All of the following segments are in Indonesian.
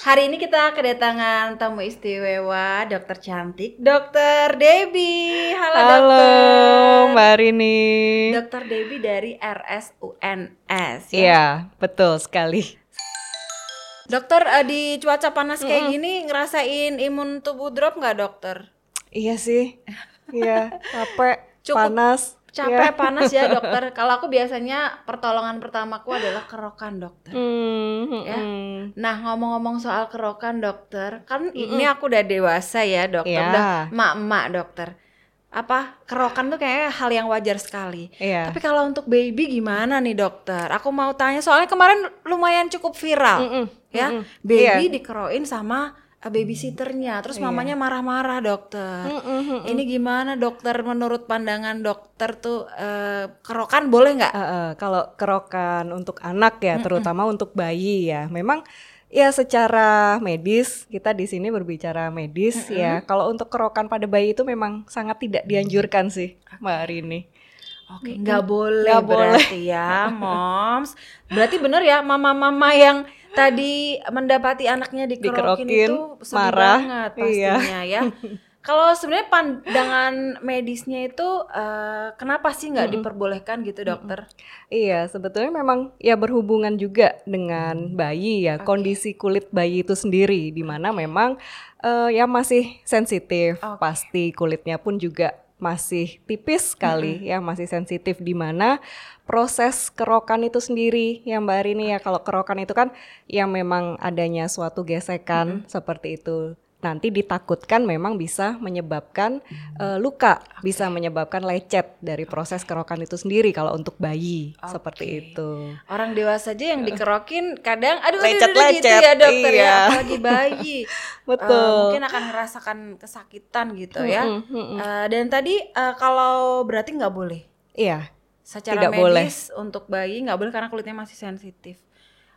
Hari ini kita kedatangan tamu istimewa, dokter cantik, dokter Debbie. Halo, Halo dokter. Mbak Rini. Dokter Debbie dari RSUNS. ya? Iya, betul sekali. Dokter eh, di cuaca panas kayak gini ngerasain imun tubuh drop nggak dokter? Iya sih. Iya, capek, Cukup panas. Capek Iya. panas ya dokter. Kalau aku biasanya pertolongan pertamaku adalah kerokan dokter. Hmm, Ya. hmm. Nah ngomong-ngomong soal kerokan dokter, kan ini aku udah dewasa ya dokter, Iya. udah emak-emak dokter. Apa kerokan tuh kayaknya hal yang wajar sekali. Iya. Tapi kalau untuk baby gimana nih dokter? Aku mau tanya soalnya kemarin lumayan cukup viral Mm-mm, ya, mm-mm. baby Iya. dikeroin sama babysitternya, terus Iya. mamanya marah-marah dokter. Mm-mm, mm-mm. Ini gimana dokter menurut pandangan dokter tuh eh, kerokan boleh nggak? Eh, eh, kalau kerokan untuk anak ya, terutama untuk bayi ya, memang ya secara medis kita di sini berbicara medis ya. Kalau untuk kerokan pada bayi itu memang sangat tidak dianjurkan sih, Mbak Rini. Oke, nggak boleh Nggak boleh. ya, moms. Berarti bener ya, mama-mama yang tadi mendapati anaknya dikerokin, Dikerokin, itu sedih marah. banget Iya. pastinya ya. Kalau sebenarnya pandangan medisnya itu eh, kenapa sih nggak diperbolehkan gitu dokter? Iya, sebetulnya memang ya berhubungan juga dengan bayi ya, kondisi kulit bayi itu sendiri, di mana memang eh, ya masih sensitif, Oke. pasti kulitnya pun juga masih tipis sekali ya, masih sensitif di mana proses kerokan itu sendiri ya Mbak Rini ya, kalau kerokan itu kan yang memang adanya suatu gesekan seperti itu. Nanti ditakutkan memang bisa menyebabkan eh, luka, bisa menyebabkan lecet dari proses kerokan itu sendiri kalau untuk bayi seperti Oke. itu. Orang dewasa aja yang dikerokin kadang aduh aduh, aduh, Lecet-lecet, gitu ya dokter ya, iya. apalagi bayi. Betul. Eh, mungkin akan merasakan kesakitan gitu ya. Mm-mm, mm-mm. Eh, dan tadi eh, kalau berarti nggak boleh Iya, secara Tidak boleh. medis untuk bayi nggak boleh karena kulitnya masih sensitif.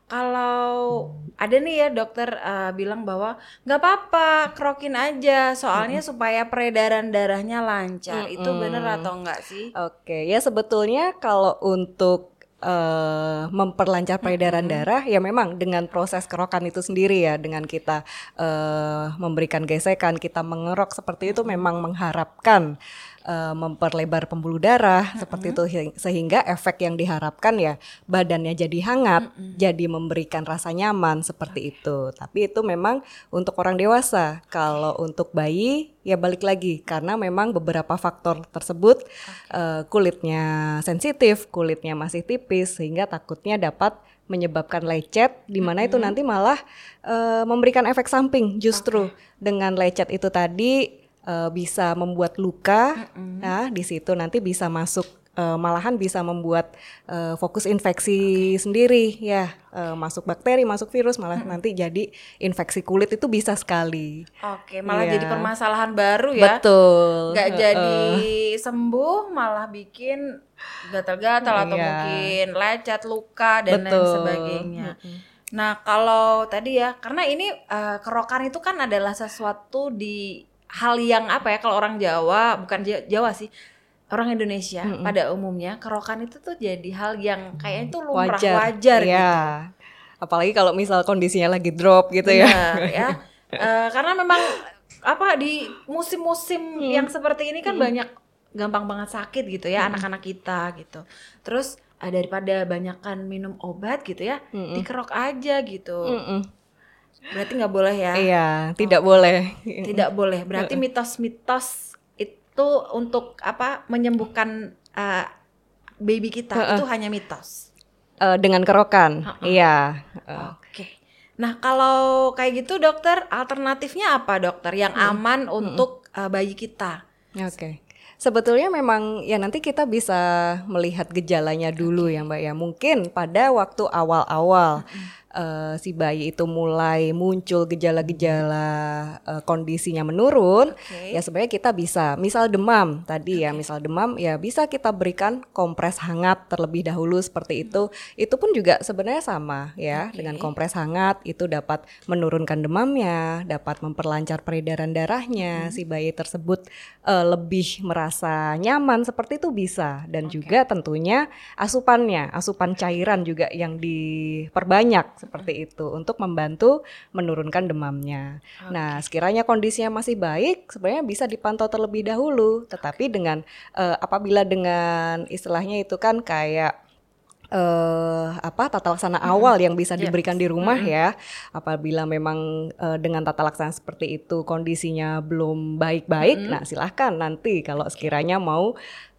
Kalau ada nih ya dokter eh, bilang bahwa nggak apa-apa kerokin aja. Soalnya supaya peredaran darahnya lancar. Itu bener atau enggak sih? Oke, ya sebetulnya kalau untuk eh, memperlancar peredaran darah, ya memang dengan proses kerokan itu sendiri ya, dengan kita eh, memberikan gesekan, kita mengerok seperti itu memang mengharapkan eh, memperlebar pembuluh darah seperti itu hi- sehingga efek yang diharapkan ya badannya jadi hangat, jadi memberikan rasa nyaman seperti itu. Tapi itu memang untuk orang dewasa. Kalau untuk bayi ya balik lagi karena memang beberapa faktor tersebut eh, kulitnya sensitif, kulitnya masih tipis sehingga takutnya dapat menyebabkan lecet di mana itu nanti malah eh, memberikan efek samping justru dengan lecet itu tadi eh, bisa membuat luka. Nah, di situ nanti bisa masuk eh, malahan bisa membuat eh, fokus infeksi sendiri ya eh, masuk bakteri, masuk virus malah nanti jadi infeksi kulit itu bisa sekali. Oke, malah Iya. jadi permasalahan baru ya. Betul. nggak Heeh. jadi sembuh malah bikin gatal-gatal atau Iya. mungkin lecet luka dan lain Betul. sebagainya. Nah kalau tadi ya karena ini eh, kerokan itu kan adalah sesuatu di hal yang apa ya kalau orang Jawa bukan Ja- Jawa sih orang Indonesia pada umumnya kerokan itu tuh jadi hal yang kayaknya itu lumrah wajar, ya. gitu. Apalagi kalau misal kondisinya lagi drop gitu ya. Benar, ya. Eh, karena memang apa di musim-musim yang seperti ini kan banyak gampang banget sakit gitu ya anak-anak kita gitu. Terus eh, daripada banyakkan minum obat gitu ya, dikerok aja gitu. Mm-mm. Berarti nggak boleh ya? Iya, tidak boleh. Tidak boleh. Berarti mitos-mitos itu untuk apa menyembuhkan eh, baby kita itu hanya mitos. Eh, dengan kerokan. Iya. Eh, Oke. Nah, kalau kayak gitu dokter, alternatifnya apa dokter yang aman untuk uh, bayi kita? Oke. Sebetulnya memang ya nanti kita bisa melihat gejalanya dulu ya Mbak ya. Mungkin pada waktu awal-awal eh, si bayi itu mulai muncul gejala-gejala eh, kondisinya menurun, Oke. ya sebenarnya kita bisa, misal demam tadi ya, misal demam ya bisa kita berikan kompres hangat terlebih dahulu seperti itu. Itu pun juga sebenarnya sama ya, dengan kompres hangat itu dapat menurunkan demamnya, dapat memperlancar peredaran darahnya, si bayi tersebut eh, lebih merasa nyaman seperti itu bisa. Dan juga tentunya asupannya, asupan cairan juga yang diperbanyak seperti itu untuk membantu menurunkan demamnya. Nah, sekiranya kondisinya masih baik, sebenarnya bisa dipantau terlebih dahulu. Tetapi dengan uh, apabila dengan istilahnya itu kan kayak uh, apa tata laksana mm -hmm. awal yang bisa diberikan di rumah mm -hmm. ya. Apabila memang uh, dengan tata laksana seperti itu kondisinya belum baik-baik, mm -hmm. nah silahkan nanti kalau sekiranya mau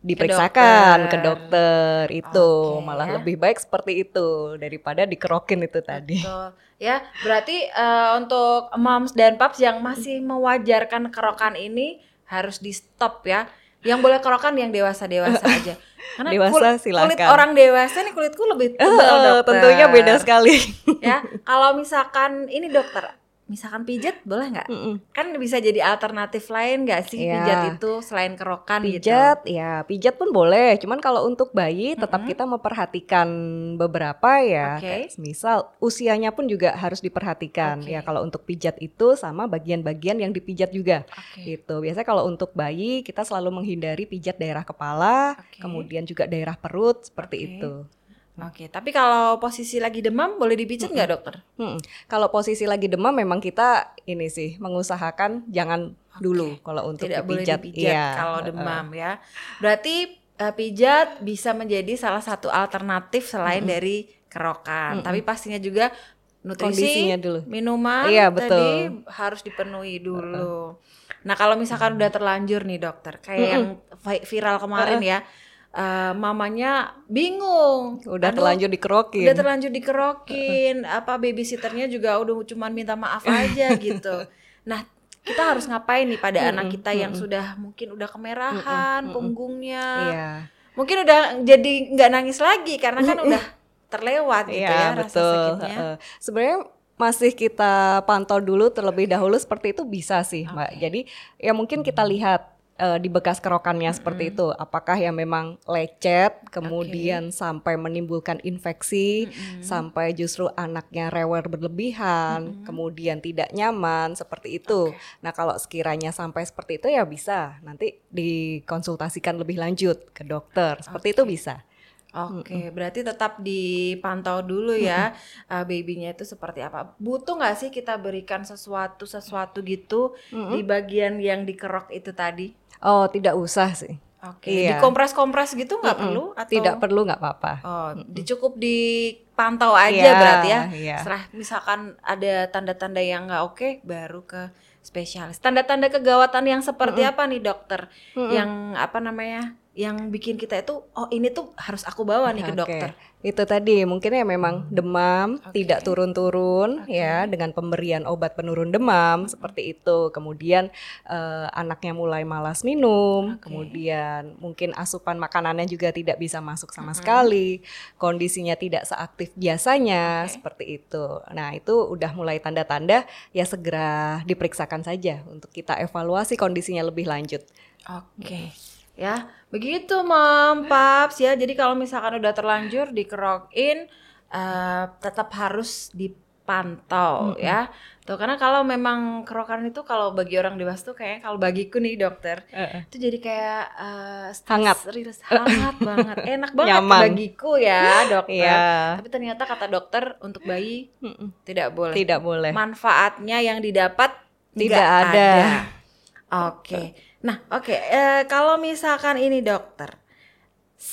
diperiksakan ke dokter, ke dokter itu okay, malah ya. lebih baik seperti itu daripada dikerokin itu tadi. Betul. Ya, berarti uh, untuk moms dan paps yang masih mewajarkan kerokan ini harus di stop ya. Yang boleh kerokan yang dewasa-dewasa aja. Karena dewasa kul silakan. Kulit orang dewasa nih kulitku lebih tebal uh, dokter. Tentunya beda sekali. ya, kalau misalkan ini dokter misalkan pijat boleh nggak? Mm -mm. Kan bisa jadi alternatif lain nggak sih yeah. pijat itu selain kerokan pijat, gitu? Pijat, ya pijat pun boleh. Cuman kalau untuk bayi tetap mm -hmm. kita memperhatikan beberapa ya. Okay. misal usianya pun juga harus diperhatikan okay. ya. Kalau untuk pijat itu sama bagian-bagian yang dipijat juga. Okay. Gitu. Biasanya kalau untuk bayi kita selalu menghindari pijat daerah kepala, okay. kemudian juga daerah perut seperti okay. itu. Oke, tapi kalau posisi lagi demam boleh dipijat nggak -hmm. dokter? Hmm. Kalau posisi lagi demam memang kita ini sih mengusahakan jangan okay. dulu kalau untuk tidak dipijat. boleh dipijat iya. kalau demam ya. Berarti uh, pijat bisa menjadi salah satu alternatif selain -hmm. dari kerokan. -hmm. Tapi pastinya juga nutrisi, dulu. minuman iya, betul. tadi harus dipenuhi dulu. Uh -uh. Nah kalau misalkan udah terlanjur nih dokter, kayak -hmm. yang viral kemarin uh -uh. ya uh, mamanya bingung. Udah Aduh, terlanjur dikerokin. Udah terlanjur dikerokin. apa babysitternya juga udah cuma minta maaf aja gitu. Nah, kita harus ngapain nih pada anak kita yang sudah mungkin udah kemerahan punggungnya. Iya. Mungkin udah jadi nggak nangis lagi karena kan udah terlewat gitu iya, ya betul. rasa sakitnya. Uh, Sebenarnya masih kita pantau dulu terlebih dahulu seperti itu bisa sih, okay. Mbak. Jadi ya mungkin kita lihat uh, di bekas kerokannya mm -hmm. seperti itu. Apakah yang memang lecet, kemudian okay. sampai menimbulkan infeksi, mm -hmm. sampai justru anaknya rewel berlebihan, mm -hmm. kemudian tidak nyaman seperti itu. Okay. Nah kalau sekiranya sampai seperti itu ya bisa nanti dikonsultasikan lebih lanjut ke dokter. Seperti okay. itu bisa. Oke, okay, berarti tetap dipantau dulu ya uh, babynya itu seperti apa. Butuh nggak sih kita berikan sesuatu sesuatu gitu mm -hmm. di bagian yang dikerok itu tadi? Oh, tidak usah sih. Oke, okay. iya. dikompres-kompres gitu nggak mm -mm. perlu atau tidak perlu nggak apa-apa. Oh, dicukup dipantau aja yeah, berarti ya. Yeah. Setelah misalkan ada tanda-tanda yang nggak oke, okay, baru ke spesialis. Tanda-tanda kegawatan yang seperti mm -mm. apa nih dokter? Mm -mm. Yang apa namanya? Yang bikin kita itu oh ini tuh harus aku bawa nih ke dokter. Itu tadi mungkin ya memang demam okay. tidak turun-turun okay. ya dengan pemberian obat penurun demam hmm. seperti itu. Kemudian uh, anaknya mulai malas minum, okay. kemudian mungkin asupan makanannya juga tidak bisa masuk sama hmm. sekali, kondisinya tidak seaktif biasanya okay. seperti itu. Nah, itu udah mulai tanda-tanda ya segera diperiksakan saja untuk kita evaluasi kondisinya lebih lanjut. Oke. Okay ya begitu mom paps ya jadi kalau misalkan udah terlanjur dikerokin uh, tetap harus dipantau mm -hmm. ya tuh karena kalau memang kerokan itu kalau bagi orang dewasa tuh kayak kalau bagiku nih dokter uh -uh. itu jadi kayak uh, hangat rilis hangat banget enak banget Nyaman. bagiku ya dokter yeah. tapi ternyata kata dokter untuk bayi mm -mm. tidak boleh tidak boleh manfaatnya yang didapat tidak ada, ada. oke okay. Nah, oke, okay. uh, kalau misalkan ini dokter,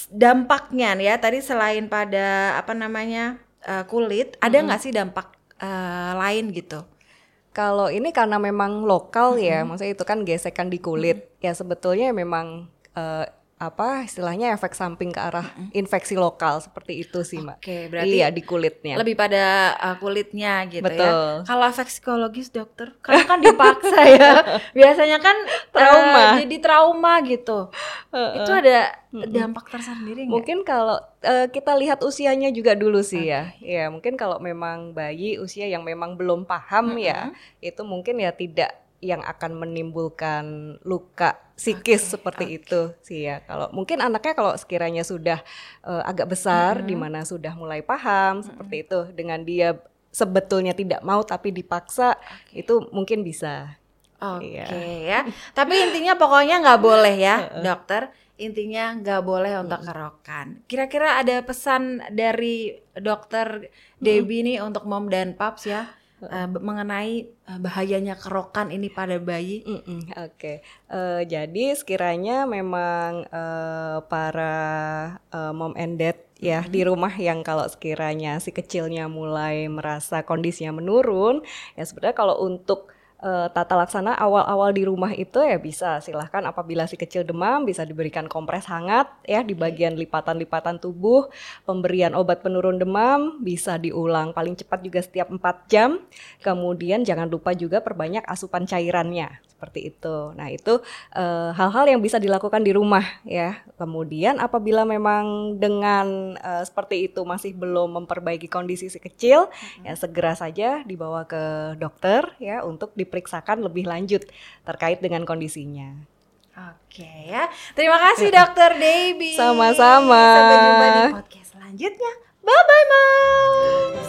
dampaknya ya tadi selain pada apa namanya uh, kulit, ada nggak sih dampak uh, lain gitu? Kalau ini karena memang lokal mm -hmm. ya, maksudnya itu kan gesekan di kulit, mm -hmm. ya sebetulnya memang uh, apa istilahnya efek samping ke arah infeksi lokal seperti itu sih mbak. Oke, berarti iya di kulitnya. Lebih pada uh, kulitnya gitu ya. Betul. ya. Kalau efek psikologis dokter, karena kan dipaksa ya. Biasanya kan trauma. Uh, jadi trauma gitu. Uh, uh. Itu ada dampak tersendiri nggak? Mungkin kalau uh, kita lihat usianya juga dulu sih okay. ya. Ya mungkin kalau memang bayi usia yang memang belum paham uh -huh. ya, itu mungkin ya tidak yang akan menimbulkan luka psikis okay, seperti okay. itu sih ya. Kalau mungkin anaknya kalau sekiranya sudah uh, agak besar mm -hmm. di mana sudah mulai paham mm -hmm. seperti itu dengan dia sebetulnya tidak mau tapi dipaksa okay. itu mungkin bisa. Oke okay, ya. Tapi intinya pokoknya nggak boleh ya, dokter. Intinya nggak boleh untuk kerokan. Kira-kira ada pesan dari dokter Debbie nih untuk mom dan paps ya? Uh, mengenai uh, bahayanya kerokan ini pada bayi. Mm -mm, Oke, okay. uh, jadi sekiranya memang uh, para uh, mom and dad ya di rumah yang kalau sekiranya si kecilnya mulai merasa kondisinya menurun, ya sebenarnya kalau untuk uh, tata laksana awal-awal di rumah itu ya bisa. Silahkan apabila si kecil demam bisa diberikan kompres hangat ya di bagian lipatan-lipatan tubuh. Pemberian obat penurun demam bisa diulang paling cepat juga setiap 4 jam. Kemudian jangan lupa juga perbanyak asupan cairannya seperti itu. Nah itu uh, hal-hal yang bisa dilakukan di rumah ya. Kemudian apabila memang dengan uh, seperti itu masih belum memperbaiki kondisi si kecil hmm. ya segera saja dibawa ke dokter ya untuk di diperiksakan lebih lanjut terkait dengan kondisinya. Oke ya, terima kasih Dokter Debbie. Sama-sama. Sampai jumpa di podcast selanjutnya. Bye bye, Moms.